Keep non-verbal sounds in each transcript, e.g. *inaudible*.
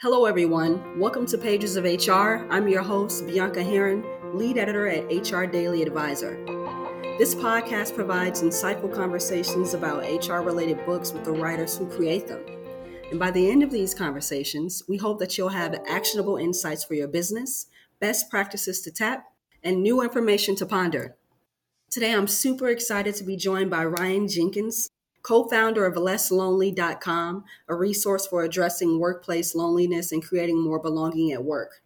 Hello, everyone. Welcome to Pages of HR. I'm your host, Bianca Heron, lead editor at HR Daily Advisor. This podcast provides insightful conversations about HR related books with the writers who create them. And by the end of these conversations, we hope that you'll have actionable insights for your business, best practices to tap, and new information to ponder. Today, I'm super excited to be joined by Ryan Jenkins, co founder of LessLonely.com, a resource for addressing workplace loneliness and creating more belonging at work.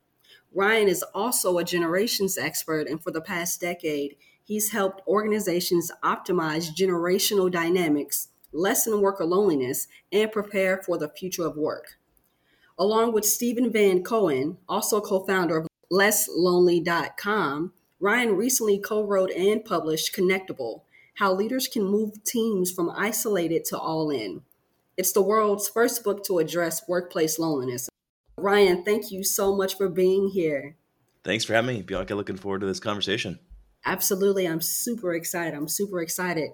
Ryan is also a generations expert, and for the past decade, he's helped organizations optimize generational dynamics, lessen worker loneliness, and prepare for the future of work. Along with Steven Van Cohen, also co founder of LessLonely.com, Ryan recently co wrote and published Connectable how Leaders Can Move Teams from Isolated to All In. It's the world's first book to address workplace loneliness. Ryan, thank you so much for being here. Thanks for having me, Bianca. Looking forward to this conversation. Absolutely. I'm super excited. I'm super excited.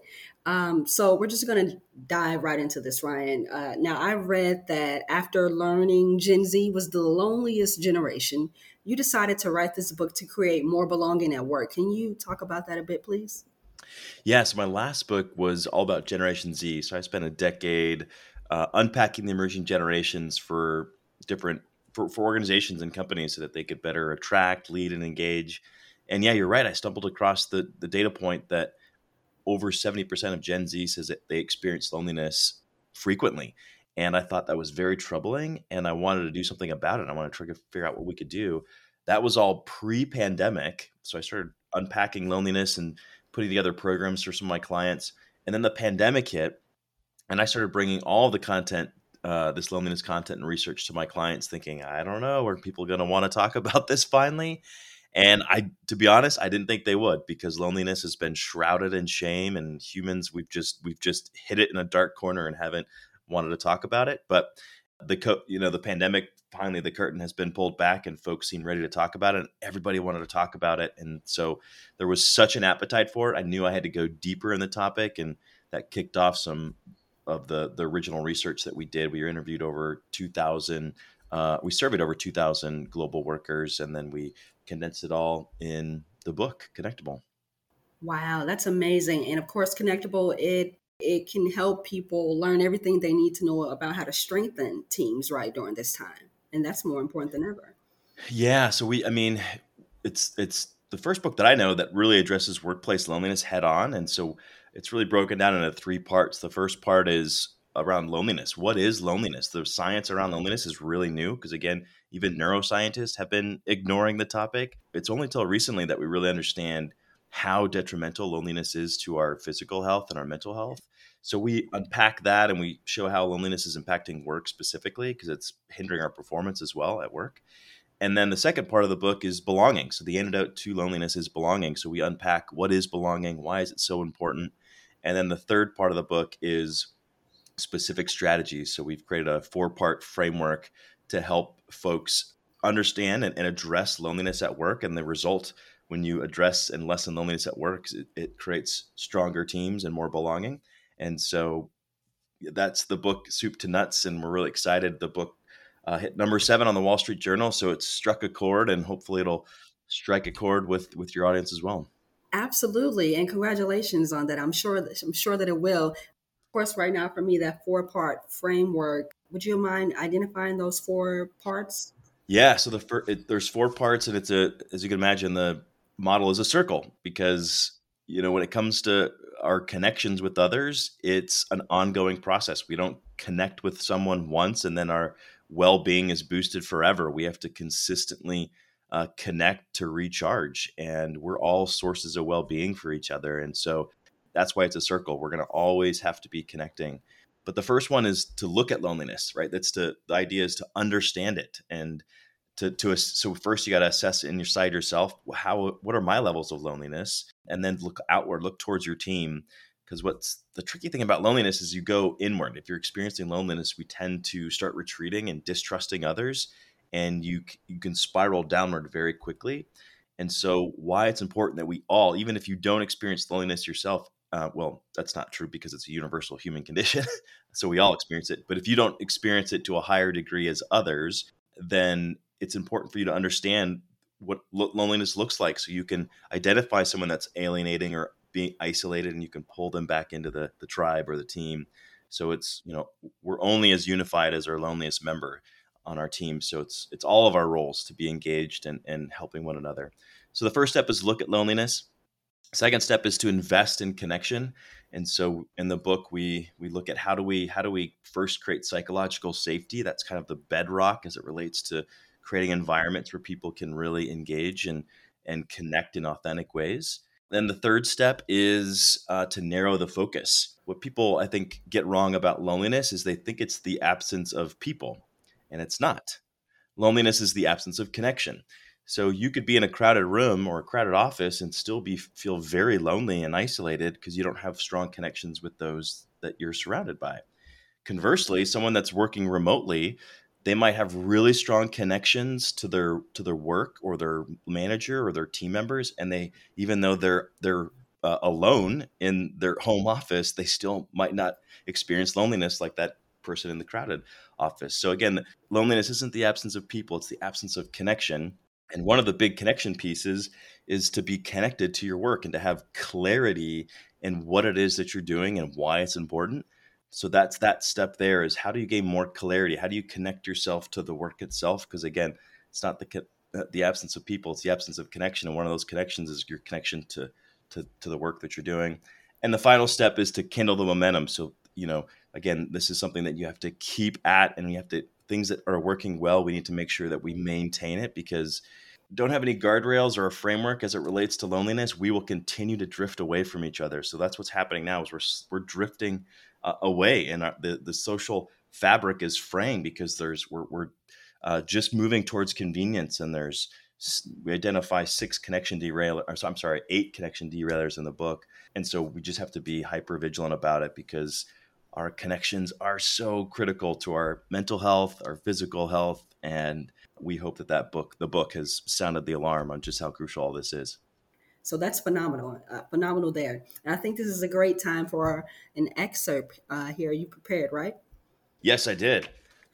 Um, so, we're just going to dive right into this, Ryan. Uh, now, I read that after learning Gen Z was the loneliest generation, you decided to write this book to create more belonging at work. Can you talk about that a bit, please? Yeah, so my last book was all about Generation Z. So I spent a decade uh, unpacking the emerging generations for different for, for organizations and companies so that they could better attract, lead, and engage. And yeah, you're right. I stumbled across the the data point that over 70% of Gen Z says that they experience loneliness frequently. And I thought that was very troubling. And I wanted to do something about it. I wanted to try to figure out what we could do. That was all pre pandemic. So I started unpacking loneliness and putting together programs for some of my clients. And then the pandemic hit, and I started bringing all the content, uh, this loneliness content and research to my clients, thinking, I don't know, are people going to want to talk *laughs* about this finally? And I, to be honest, I didn't think they would because loneliness has been shrouded in shame, and humans we've just we've just hit it in a dark corner and haven't wanted to talk about it. But the co- you know the pandemic finally the curtain has been pulled back and folks seem ready to talk about it. and Everybody wanted to talk about it. And so there was such an appetite for it. I knew I had to go deeper in the topic and that kicked off some of the, the original research that we did. We interviewed over 2,000, uh, we surveyed over 2,000 global workers and then we condensed it all in the book, Connectable. Wow, that's amazing. And of course, Connectable, it it can help people learn everything they need to know about how to strengthen teams right during this time and that's more important than ever. Yeah. So we, I mean, it's it's the first book that I know that really addresses workplace loneliness head on, and so it's really broken down into three parts. The first part is around loneliness. What is loneliness? The science around loneliness is really new because again, even neuroscientists have been ignoring the topic. It's only till recently that we really understand how detrimental loneliness is to our physical health and our mental health. So we unpack that and we show how loneliness is impacting work specifically because it's hindering our performance as well at work. And then the second part of the book is belonging. So the antidote to loneliness is belonging. So we unpack what is belonging, why is it so important? And then the third part of the book is specific strategies. So we've created a four part framework to help folks understand and, and, address loneliness at work. And the result when you address and lessen loneliness at work, it, it creates stronger teams and more belonging. And so that's the book Soup to Nuts, and we're really excited. The book uh, hit number seven on the Wall Street Journal, so it's struck a chord, and hopefully it'll strike a chord with with your audience as well. Absolutely, and congratulations on that. I'm sure that I'm sure that it will. Of course, right now for me, that four part framework. Would you mind identifying those four parts? Yeah, so the fir- it, there's four parts, and it's a as you can imagine, the model is a circle because you know when it comes to our connections with others, it's an ongoing process. We don't connect with someone once and then our well being is boosted forever. We have to consistently uh, connect to recharge, and we're all sources of well being for each other. And so that's why it's a circle. We're going to always have to be connecting. But the first one is to look at loneliness, right? That's to the idea is to understand it and to to so first you got to assess inside yourself how what are my levels of loneliness? And then look outward look towards your team because what's the tricky thing about loneliness is you go inward. If you're experiencing loneliness we tend to start retreating and distrusting others and you you can spiral downward very quickly. And so why it's important that we all even if you don't experience loneliness yourself uh, well that's not true because it's a universal human condition *laughs* so we all experience it. But if you don't experience it to a higher degree as others then it's important for you to understand what loneliness looks like so you can identify someone that's alienating or being isolated and you can pull them back into the, the tribe or the team. So it's you know we're only as unified as our loneliest member on our team so it's it's all of our roles to be engaged and, and helping one another. So the first step is look at loneliness. Second step is to invest in connection. And so in the book we we look at how do we how do we first create psychological safety? That's kind of the bedrock as it relates to creating environments where people can really engage and and connect in authentic ways. Then the third step is uh, to narrow the focus. What people i think get wrong about loneliness is they think it's the absence of people and it's not. Loneliness is the absence of connection. So you could be in a crowded room or a crowded office and still be feel very lonely and isolated because you don't have strong connections with those that you're surrounded by. Conversely, someone that's working remotely, they might have really strong connections to their to their work or their manager or their team members and they even though they're they're uh, alone in their home office, they still might not experience loneliness like that person in the crowded office. So again, loneliness isn't the absence of people, it's the absence of connection and one of the big connection pieces is to be connected to your work and to have clarity in what it is that you're doing and why it's important. So that's that step there is how do you gain more clarity? How do you connect yourself to the work itself? Because again, it's not the uh, the absence of people, it's the absence of connection. And one of those connections is your connection to to, to the work that you're doing. And the final step is to kindle the momentum. So, you know, again, this is something that you have to keep at and you have to things that are working well, we need to make sure that we maintain it because don't have any guardrails or a framework as it relates to loneliness, we will continue to drift away from each other. So that's what's happening now is we're we're drifting uh, away, and our, the the social fabric is fraying because there's we're, we're uh, just moving towards convenience, and there's we identify six connection derailers. I'm sorry, eight connection derailers in the book, and so we just have to be hyper vigilant about it because our connections are so critical to our mental health, our physical health, and we hope that that book, the book, has sounded the alarm on just how crucial all this is. So that's phenomenal, uh, phenomenal there. And I think this is a great time for an excerpt uh, here. You prepared, right? Yes, I did.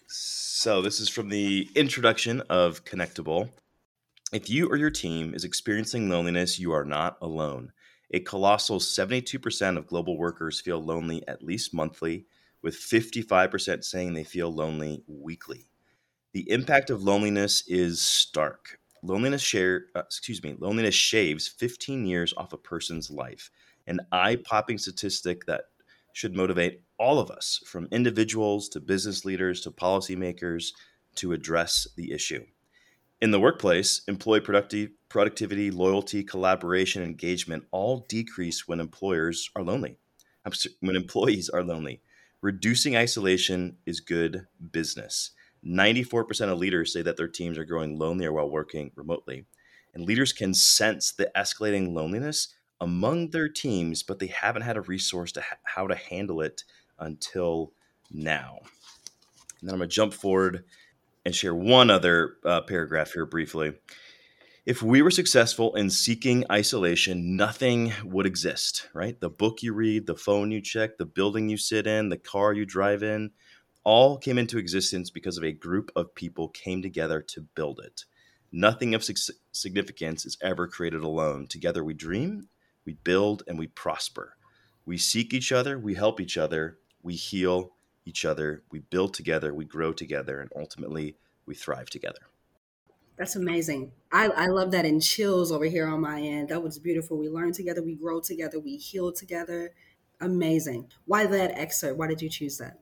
So this is from the introduction of Connectable. If you or your team is experiencing loneliness, you are not alone. A colossal 72% of global workers feel lonely at least monthly, with 55% saying they feel lonely weekly. The impact of loneliness is stark. Loneliness share, uh, excuse me, loneliness shaves 15 years off a person's life. An eye-popping statistic that should motivate all of us, from individuals to business leaders to policymakers, to address the issue. In the workplace, employee productive, productivity, loyalty, collaboration, engagement all decrease when employers are lonely. When employees are lonely. Reducing isolation is good business. 94% of leaders say that their teams are growing lonelier while working remotely. And leaders can sense the escalating loneliness among their teams, but they haven't had a resource to ha- how to handle it until now. And then I'm going to jump forward and share one other uh, paragraph here briefly. If we were successful in seeking isolation, nothing would exist, right? The book you read, the phone you check, the building you sit in, the car you drive in, all came into existence because of a group of people came together to build it. Nothing of significance is ever created alone. Together we dream, we build, and we prosper. We seek each other, we help each other, we heal each other, we build together, we grow together, and ultimately we thrive together. That's amazing. I, I love that in chills over here on my end. That was beautiful. We learn together, we grow together, we heal together. Amazing. Why that excerpt? Why did you choose that?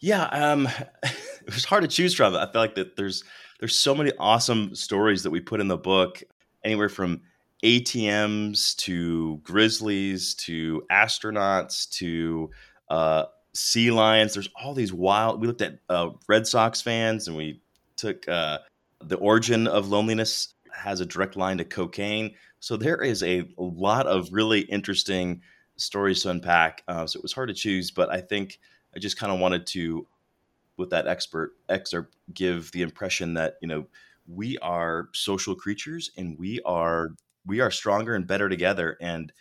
Yeah, um, *laughs* it was hard to choose from. I feel like that there's there's so many awesome stories that we put in the book, anywhere from ATMs to grizzlies to astronauts to uh, sea lions. There's all these wild. We looked at uh, Red Sox fans, and we took uh, the origin of loneliness has a direct line to cocaine. So there is a, lot of really interesting stories to unpack. Uh, so it was hard to choose, but I think I just kind of wanted to, with that expert excerpt, give the impression that you know we are social creatures and we are we are stronger and better together. And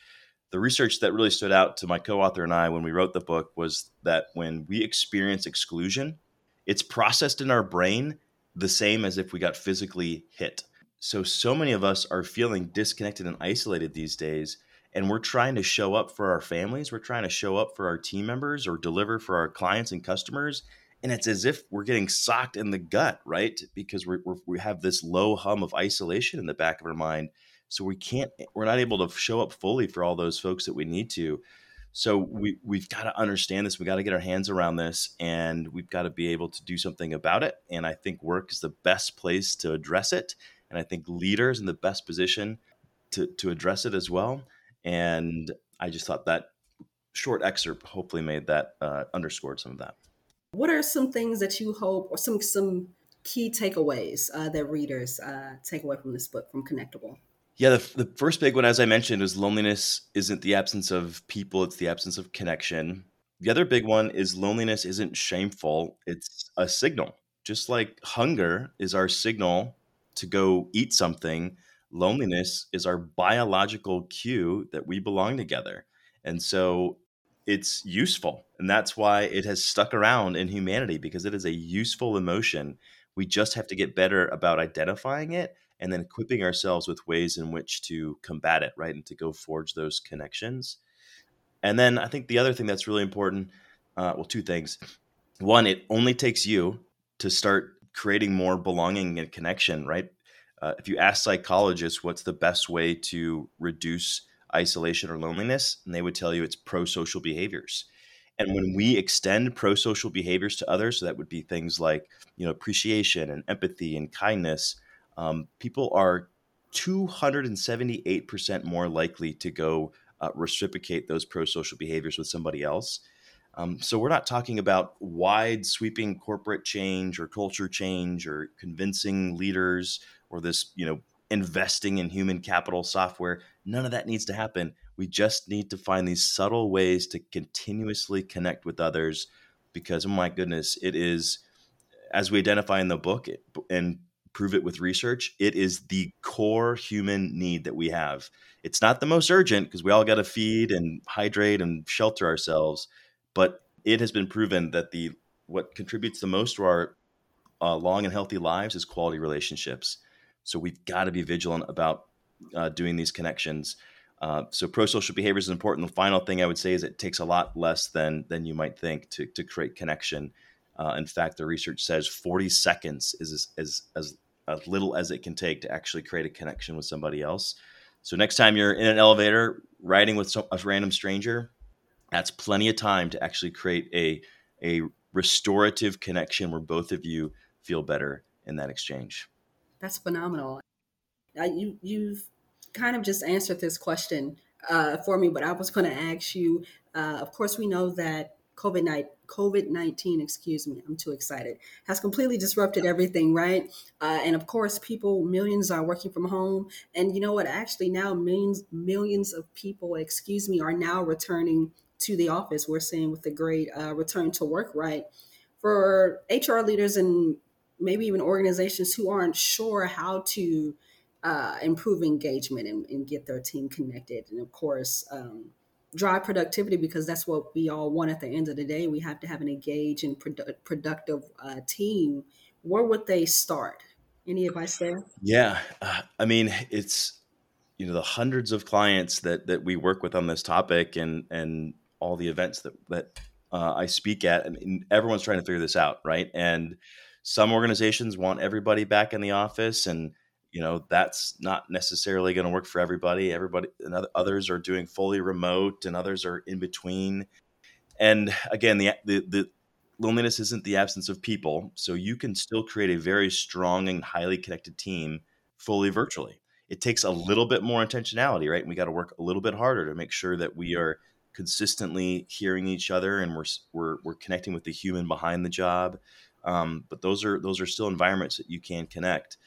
the research that really stood out to my co-author and I when we wrote the book was that when we experience exclusion, it's processed in our brain the same as if we got physically hit. So, so many of us are feeling disconnected and isolated these days. And we're trying to show up for our families. We're trying to show up for our team members or deliver for our clients and customers. And it's as if we're getting socked in the gut, right? Because we're, we have this low hum of isolation in the back of our mind. So we can't, eh, we're not able to show up fully for all those folks that we need to. So we we've got to understand this. We've got to get our hands around this, and we've got to be able to do something about it. And I think work is the best place to address it. And I think leaders in the best position to to address it as well. And I just thought that short excerpt hopefully made that uh, underscored some of that. What are some things that you hope, or some some key takeaways uh, that readers uh, take away from this book from Connectable? Yeah, the, the first big one, as I mentioned, is loneliness isn't the absence of people, it's the absence of connection. The other big one is loneliness isn't shameful, it's a signal. Just like hunger is our signal to go eat something, loneliness is our biological cue that we belong together. And so it's useful. And that's why it has stuck around in humanity because it is a useful emotion. We just have to get better about identifying it and then equipping ourselves with ways in which to combat it, right? And to go forge those connections. And then I think the other thing that's really important, uh, well, two things. One, it only takes you to start creating more belonging and connection, right? Uh, if you ask psychologists what's the best way to reduce isolation or loneliness, and they would tell you it's pro social behaviors. And when we extend pro social behaviors to others, so that would be things like you know appreciation and empathy and kindness, um, people are 278% more likely to go uh, reciprocate those pro social behaviors with somebody else. Um, so we're not talking about wide sweeping corporate change or culture change or convincing leaders or this, you know, investing in human capital software. None of that needs to happen. We just need to find these subtle ways to continuously connect with others because, oh my goodness, it is, as we identify in the book and prove it with research. It is the core human need that we have. It's not the most urgent because we all got to feed and hydrate and shelter ourselves, but it has been proven that the what contributes the most to our uh, long and healthy lives is quality relationships. So we've got to be vigilant about uh, doing these connections. Uh, so pro-social behavior is important. The final thing I would say is it takes a lot less than than you might think to to create connection. Uh, in fact, the research says 40 seconds is as, as, as as little as it can take to actually create a connection with somebody else. So next time you're in an elevator riding with some, a random stranger, that's plenty of time to actually create a a restorative connection where both of you feel better in that exchange. That's phenomenal. Uh, you you've kind of just answered this question uh, for me, but I was going to ask you. Uh, of course, we know that COVID COVID nineteen, excuse me, I'm too excited, has completely disrupted everything, right? Uh, and of course, people, millions are working from home, and you know what? Actually, now millions millions of people, excuse me, are now returning to the office. We're seeing with the great uh, return to work, right? For HR leaders and maybe even organizations who aren't sure how to uh, improve engagement and, and, get their team connected, and of course. Um, drive productivity because that's what we all want at the end of the day. We have to have an engaged and produ- productive uh, team. Where would they start? Any advice there? Yeah, uh, I mean, it's you know the hundreds of clients that that we work with on this topic, and and all the events that that uh, I speak at. I mean, everyone's trying to figure this out, right? And some organizations want everybody back in the office, and you know that's not necessarily going to work for everybody. Everybody and others are doing fully remote and others are in between. And again the, the the loneliness isn't the absence of people so you can still create a very strong and highly connected team fully virtually. It takes a little bit more intentionality right? And we got to work a little bit harder to make sure that we are consistently hearing each other and we're we're, we're connecting with the human behind the job um, but those are those are still environments that you can connect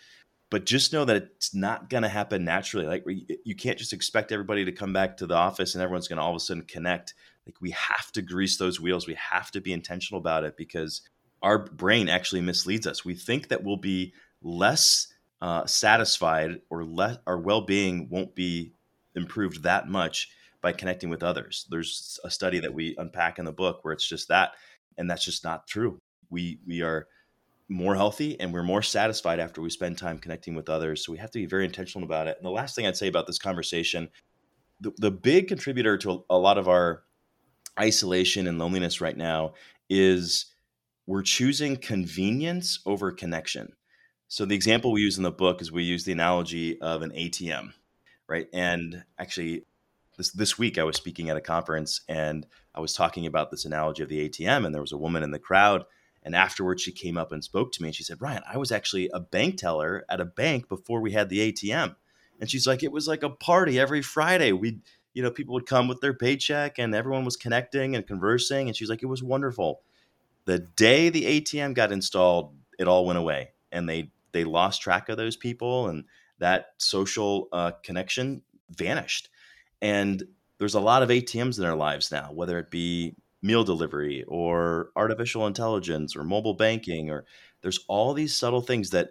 but just know that it's not going to happen naturally. Like you can't just expect everybody to come back to the office and everyone's going to all of a sudden connect. Like we have to grease those wheels. We have to be intentional about it because our brain actually misleads us. We think that we'll be less uh, satisfied or less our well-being won't be improved that much by connecting with others. There's a study that we unpack in the book where it's just that, and that's just not true. We we are more healthy and we're more satisfied after we spend time connecting with others. So we have to be very intentional about it. And the last thing I'd say about this conversation, the, the big contributor to a lot of our isolation and loneliness right now is we're choosing convenience over connection. So the example we use in the book is we use the analogy of an ATM, right? And actually this this week I was speaking at a conference and I was talking about this analogy of the ATM and there was a woman in the crowd and afterwards she came up and spoke to me and she said, "Ryan, I was actually a bank teller at a bank before we had the ATM." And she's like, "It was like a party every Friday. We you know, people would come with their paycheck and everyone was connecting and conversing and she's like, "It was wonderful." The day the ATM got installed, it all went away and they they lost track of those people and that social uh, connection vanished and there's a lot of ATMs in our lives now, whether it be meal delivery or artificial intelligence or mobile banking or there's all these subtle things that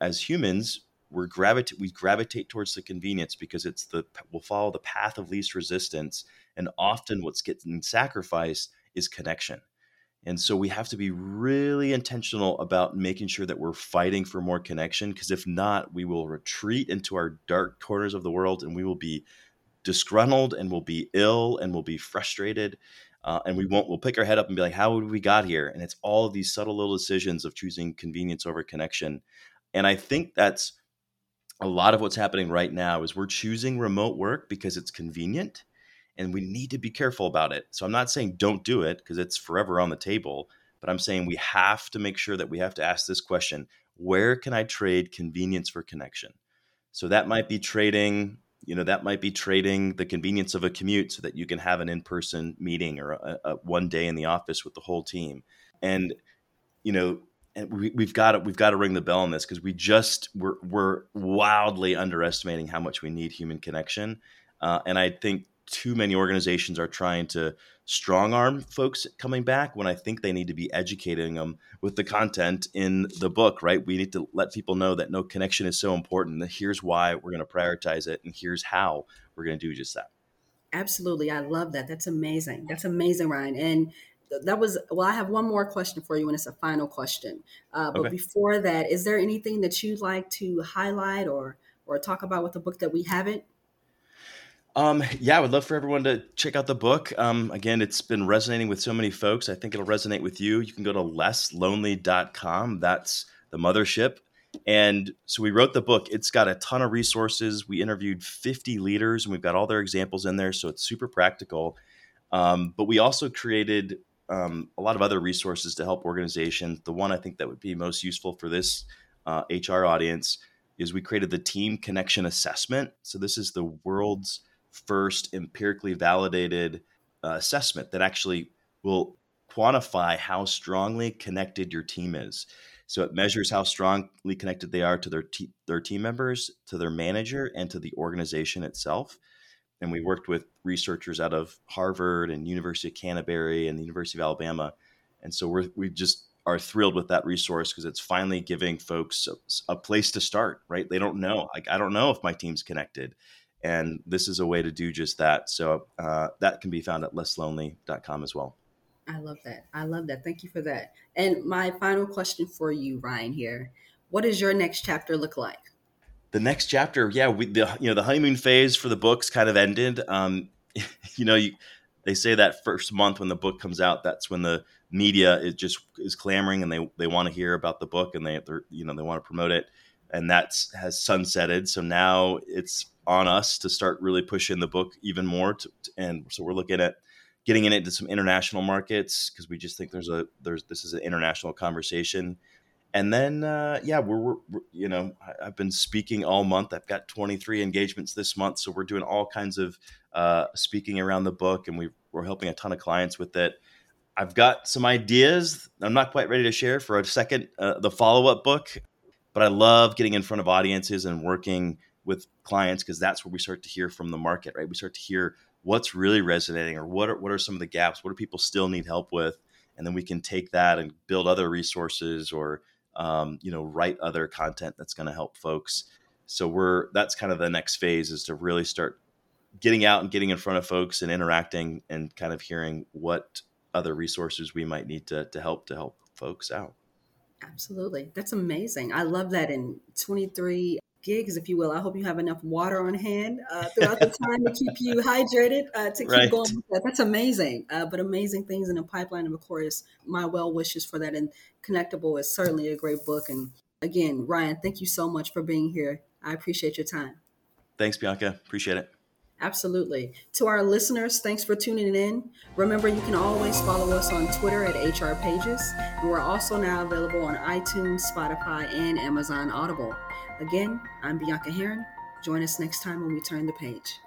as humans we're gravitate we gravitate towards the convenience because it's the we'll follow the path of least resistance and often what's getting sacrificed is connection. And so we have to be really intentional about making sure that we're fighting for more connection because if not we will retreat into our dark corners of the world and we will be disgruntled and we'll be ill and we'll be frustrated uh, and we won't we'll pick our head up and be like how would we got here? And it's all these subtle little decisions of choosing convenience over connection. And i think that's a lot of what's happening right now is we're choosing remote work because it's convenient and we need to be careful about it. So i'm not saying don't do it because it's forever on the table but i'm saying we have to make sure that we have to ask this question where can i trade convenience for connection? So that might be trading you know that might be trading the convenience of a commute so that you can have an in-person meeting or a, a one day in the office with the whole team. And you know and we, have got to we've got to ring the bell on this because we just we're, we're wildly underestimating how much we need human connection. Uh, and i think too many organizations are trying to strong arm folks coming back when I think they need to be educating them with the content in the book, right? We need to let people know that no connection is so important. That here's why we're going to prioritize it, and here's how we're going to do just that. Absolutely. I love that. That's amazing. That's amazing, Ryan. And that was well i have one more question for you and it's a final question uh, but okay. before that is there anything that you'd like to highlight or or talk about with the book that we haven't um, yeah, I would love for everyone to check out the book. Um, again, it's been resonating with so many folks. I think it'll resonate with you. You can go to lesslonely.com. That's the mothership. And so we wrote the book. It's got a ton of resources. We interviewed 50 leaders and we've got all their examples in there. So it's super practical. Um, but we also created um, a lot of other resources to help organizations. The one I think that would be most useful for this uh, HR audience is we created the Team Connection Assessment. So this is the world's first empirically validated uh, assessment that actually will quantify how strongly connected your team is. So it measures how strongly connected they are to their te- their team members, to their manager, and to the organization itself. And we worked with researchers out of Harvard and University of Canterbury and the University of Alabama. And so we're we just are thrilled with that resource because it's finally giving folks a, a, place to start. Right? They don't know. Like I don't know if my team's connected and this is a way to do just that. So uh, that can be found at lesslonely.com as well. I love that. I love that. Thank you for that. And my final question for you, Ryan, here. What does your next chapter look like? The next chapter, yeah, we the you know the honeymoon phase for the books kind of ended. Um, *laughs* you know, you, they say that first month when the book comes out, that's when the media is just is clamoring and they they want to hear about the book and they they're, you know they want to promote it, and that's has sunsetted. So now it's on us to start really pushing the book even more. To, and so we're looking at getting it into some international markets because we just think there's a there's this is an international conversation. And then uh, yeah, we're, we're, you know I, have been speaking all month. I've got 23 engagements this month, so we're doing all kinds of uh, speaking around the book, and we we're helping a ton of clients with it. I've got some ideas. I'm not quite ready to share for a second uh, the follow up book, but I love getting in front of audiences and working with clients because that's where we start to hear from the market, right? We start to hear what's really resonating or what are, what are some of the gaps? What do people still need help with? And then we can take that and build other resources or, um, you know, write other content that's going to help folks. So we're, that's kind of the next phase is to really start getting out and getting in front of folks and interacting and kind of hearing what other resources we might need to, to help to help folks out. Absolutely. That's amazing. I love that in 23 gigs, if you will. I hope you have enough water on hand uh, throughout the time to keep you hydrated, uh, to keep right. going with that. That's amazing. Uh, but amazing things in the pipeline. And of course, my well wishes for that. And Connectable is certainly a great book. And again, Ryan, thank you so much for being here. I appreciate your time. Thanks, Bianca. Appreciate it. Absolutely. To our listeners, thanks for tuning in. Remember, you can always follow us on Twitter at HR Pages, and we're also now available on iTunes, Spotify, and Amazon Audible. Again, I'm Bianca Heron. Join us next time when we turn the page.